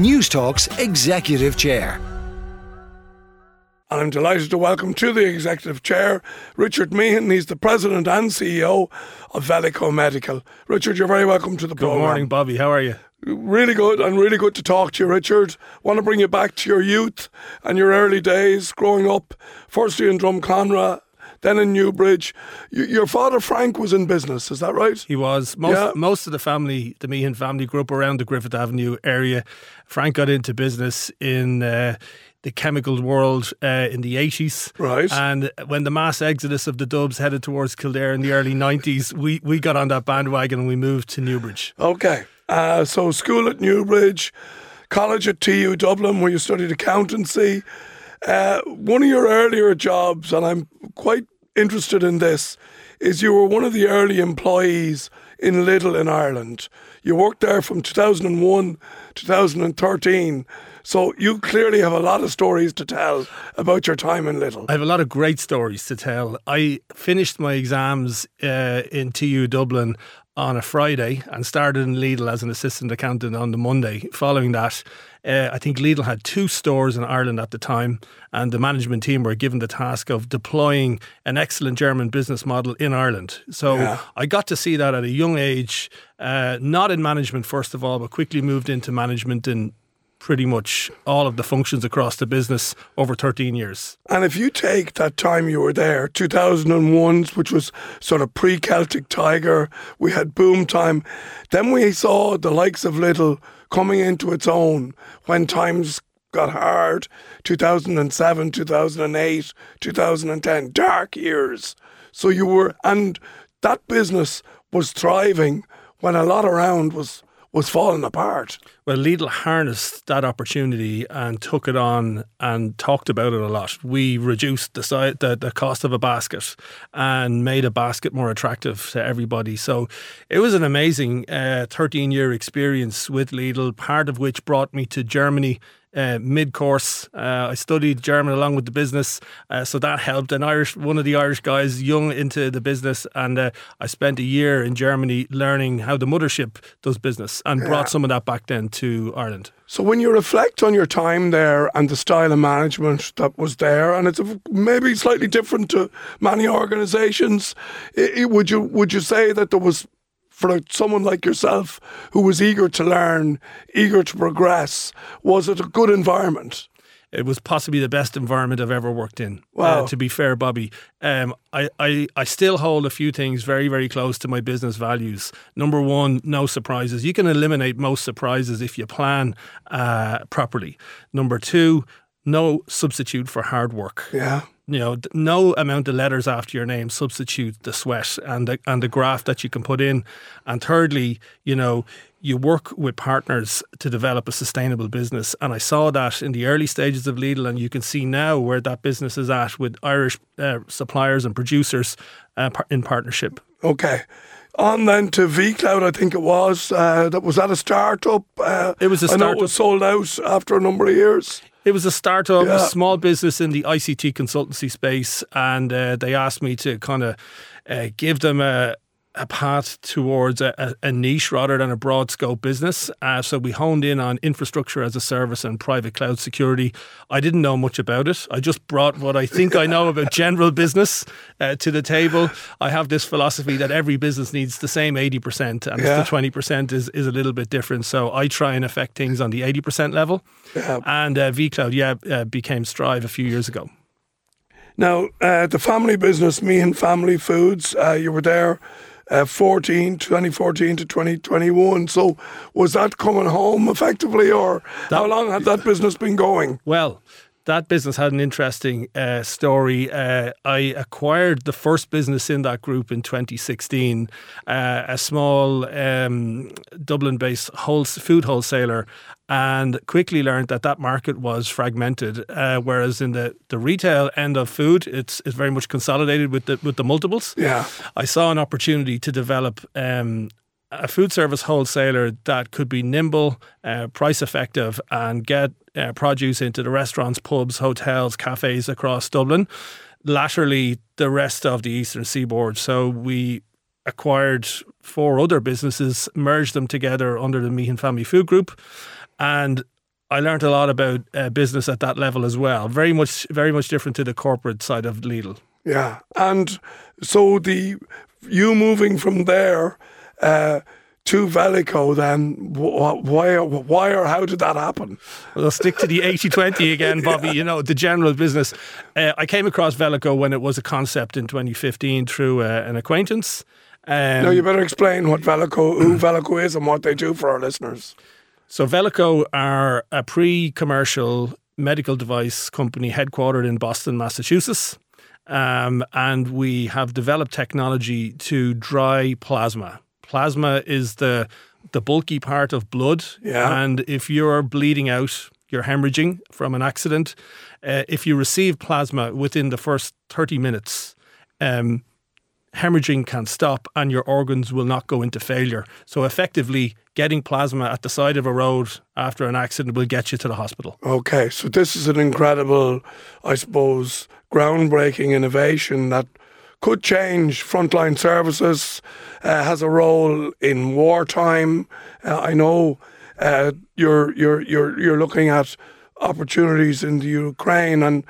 Newstalk's Executive Chair. And I'm delighted to welcome to the Executive Chair Richard Meehan. He's the President and CEO of Velico Medical. Richard, you're very welcome to the program. Good programme. morning, Bobby. How are you? Really good and really good to talk to you, Richard. Want to bring you back to your youth and your early days growing up, firstly in Drumcondra, then in Newbridge. Y- your father, Frank, was in business, is that right? He was most Yeah. most of the family, the Meehan family, grew up around the Griffith Avenue area. Frank got into business in uh, the chemical world uh, in the eighties, Right. And when the mass exodus of the Dubs headed towards Kildare in the early nineties, we we got on that bandwagon and we moved to Newbridge. Okay. Uh, so school at Newbridge, college at TU Dublin, where you studied accountancy. Uh, one of your earlier jobs, and I'm quite interested in this, is you were one of the early employees in Lidl in Ireland. You worked there from 2001 2013. So you clearly have a lot of stories to tell about your time in Lidl. I have a lot of great stories to tell. I finished my exams uh, in TU Dublin on a Friday and started in Lidl as an assistant accountant on the Monday. Following that, uh, I think Lidl had two stores in Ireland at the time, and the management team were given the task of deploying an excellent German business model in Ireland. So Yeah. I got to see that at a young age, uh, not in management first of all, but quickly moved into management in pretty much all of the functions across the business over 13 years. And if you take that time you were there, 2001, which was sort of pre Celtic Tiger, we had boom time. Then we saw the likes of Lidl coming into its own when times got hard 2007, 2008, 2010, dark years. So you were, and that business was thriving when a lot around was was falling apart. Well, Lidl harnessed that opportunity and took it on and talked about it a lot. We reduced the, si- the the cost of a basket and made a basket more attractive to everybody. So it was an amazing uh, 13 year experience with Lidl, part of which brought me to Germany. Uh, mid course, uh, I studied German along with the business, uh, so that helped. An Irish, one of the Irish guys, young into the business, and uh, I spent a year in Germany learning how the mothership does business, and brought some of that back then to Ireland. So when you reflect on your time there and the style of management that was there, and it's maybe slightly different to many organisations, would you would you say that there was for someone like yourself who was eager to learn, eager to progress, was it a good environment? It was possibly the best environment I've ever worked in. Wow. Uh, to be fair, Bobby, um, I, I, I still hold a few things very, very close to my business values. Number one, no surprises. You can eliminate most surprises if you plan uh, properly. Number two, no substitute for hard work Yeah. You know, no amount of letters after your name substitute the sweat and the, and the graft that you can put in. And thirdly, you know, you work with partners to develop a sustainable business. And I saw that in the early stages of Lidl, and you can see now where that business is at with Irish uh, suppliers and producers uh, in partnership. Okay. On then to VCloud, I think it was. Uh, that was that a startup. Uh, It was a I know it was sold out after a number of years. It was a startup, Yeah. a small business in the ICT consultancy space, and uh, they asked me to kind of uh, give them a, a path towards a, a, niche rather than a broad scope business. Uh, so we honed in on infrastructure as a service and private cloud security. I didn't know much about it. I just brought what I think I know about general business uh, to the table. I have this philosophy that every business needs the same 80%, and Yeah. the 20% is, is a little bit different. So I try and affect things on the 80% level. Yeah. And uh, vCloud, yeah, uh, became Strive a few years ago. Now, uh, the family business, Meehan Family Foods, uh, you were there uh, 14, 2014 to 2021. So was that coming home effectively, or how long had that business been going? Well, that business had an interesting uh, story. Uh, I acquired the first business in that group in 2016, uh, a small um, Dublin-based wholes- food wholesaler, and quickly learned that that market was fragmented. Uh, whereas in the, the retail end of food, it's, it's very much consolidated with the with the multiples. Yeah. I saw an opportunity to develop um, a food service wholesaler that could be nimble, uh, price effective, and get uh, produce into the restaurants, pubs, hotels, cafes across Dublin. Latterly, the rest of the eastern seaboard. So we acquired four other businesses, merged them together under the Meehan Family Food Group, and I learned a lot about uh, business at that level as well. Very much, very much different to the corporate side of Lidl. Yeah, and so the you moving from there uh, to Velico, then why, why or how did that happen? Well, I'll stick to the 80-20 again, Bobby. yeah. You know the general business. Uh, I came across Velico when it was a concept in 2015 through uh, an acquaintance. Um, now you better explain what Velico, who Velico is, and what they do for our listeners. So Velico are a pre-commercial medical device company headquartered in Boston, Massachusetts. Um, and we have developed technology to dry plasma. Plasma is the the bulky part of blood, yeah. and if you're bleeding out, you're hemorrhaging from an accident. Uh, if you receive plasma within the first 30 minutes, um, hemorrhaging can stop and your organs will not go into failure. So, effectively, getting plasma at the side of a road after an accident will get you to the hospital. Okay, so this is an incredible, I suppose, groundbreaking innovation that could change frontline services, uh, has a role in wartime. Uh, I know uh, you're you're you're you're looking at opportunities in the Ukraine, and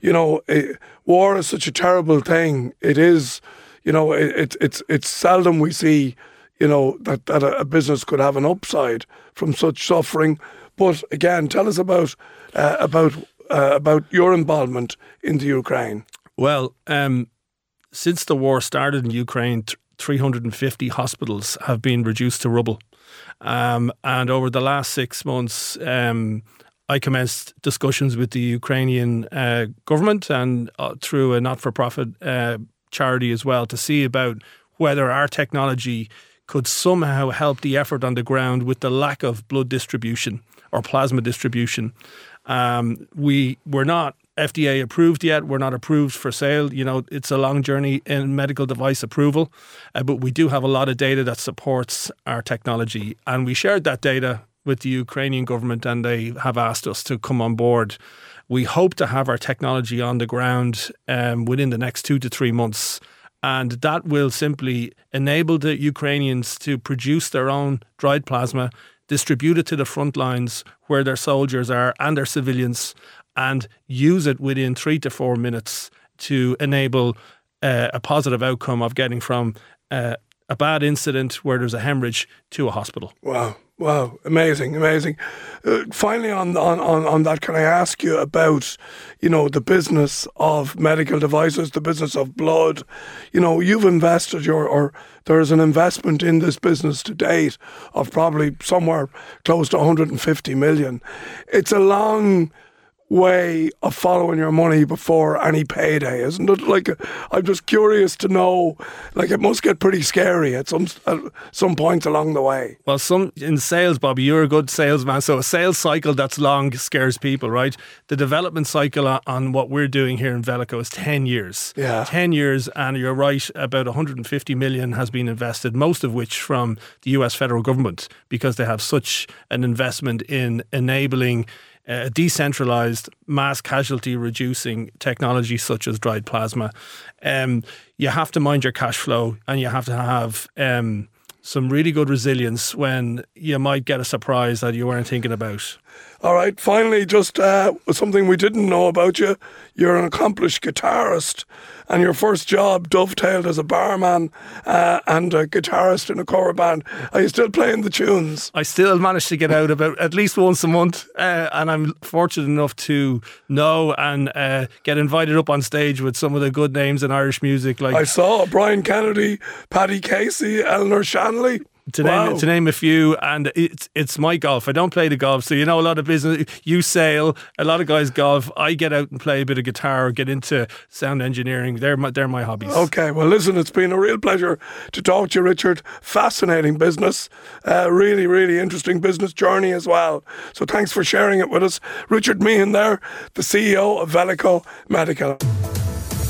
you know, it, war is such a terrible thing. It is you know, it, it's it's seldom we see, you know, that, that a business could have an upside from such suffering. But again, tell us about uh, about uh, about your involvement in the Ukraine. Well, um, since the war started in Ukraine, 350 hospitals have been reduced to rubble. Um, and over the last six months, um, I commenced discussions with the Ukrainian uh, government and uh, through a not for profit uh, charity as well to see about whether our technology could somehow help the effort on the ground with the lack of blood distribution or plasma distribution. Um, we were not FDA approved yet. We're not approved for sale. You know, it's a long journey in medical device approval, uh, but we do have a lot of data that supports our technology. And we shared that data with the Ukrainian government, and they have asked us to come on board we hope to have our technology on the ground um, within the next two to three months. And that will simply enable the Ukrainians to produce their own dried plasma, distribute it to the front lines where their soldiers are and their civilians, and use it within three to four minutes to enable uh, a positive outcome of getting from uh, a bad incident where there's a hemorrhage to a hospital. Wow. Wow, amazing, amazing. Uh, finally, on, on, on, that, can I ask you about, you know, the business of medical devices, the business of blood? You know, you've invested your, or there's an investment in this business to date of probably somewhere close to 150 million. It's a long way of following your money before any payday, isn't it? Like, I'm just curious to know. Like, it must get pretty scary at some at some point along the way. Well, some in sales, Bobby, you're a good salesman. So a sales cycle that's long scares people, right? The development cycle on what we're doing here in Velico is ten years. Yeah, ten years, and you're right. About 150 million has been invested, most of which from the U.S. federal government, because they have such an investment in enabling a decentralized mass casualty reducing technology such as dried plasma, um, you have to mind your cash flow and you have to have um, some really good resilience when you might get a surprise that you weren't thinking about. All right, finally, just uh, something we didn't know about you. You're an accomplished guitarist, and your first job dovetailed as a barman uh, and a guitarist in a cover band. Are you still playing the tunes? I still manage to get out about at least once a month, uh, and I'm fortunate enough to know and uh, get invited up on stage with some of the good names in Irish music. Like I saw Brian Kennedy, Paddy Casey, Eleanor Shanley to wow. name to name a few, and it's it's my golf. I don't play the golf, so you know a lot of business. You sail, a lot of guys golf. I get out and play a bit of guitar, get into sound engineering. They're my, they're my hobbies. Okay, well, listen, it's been a real pleasure to talk to you, Richard. Fascinating business, uh, really, really interesting business journey as well. So thanks for sharing it with us, Richard Meehan. There, the CEO of Velico Medical.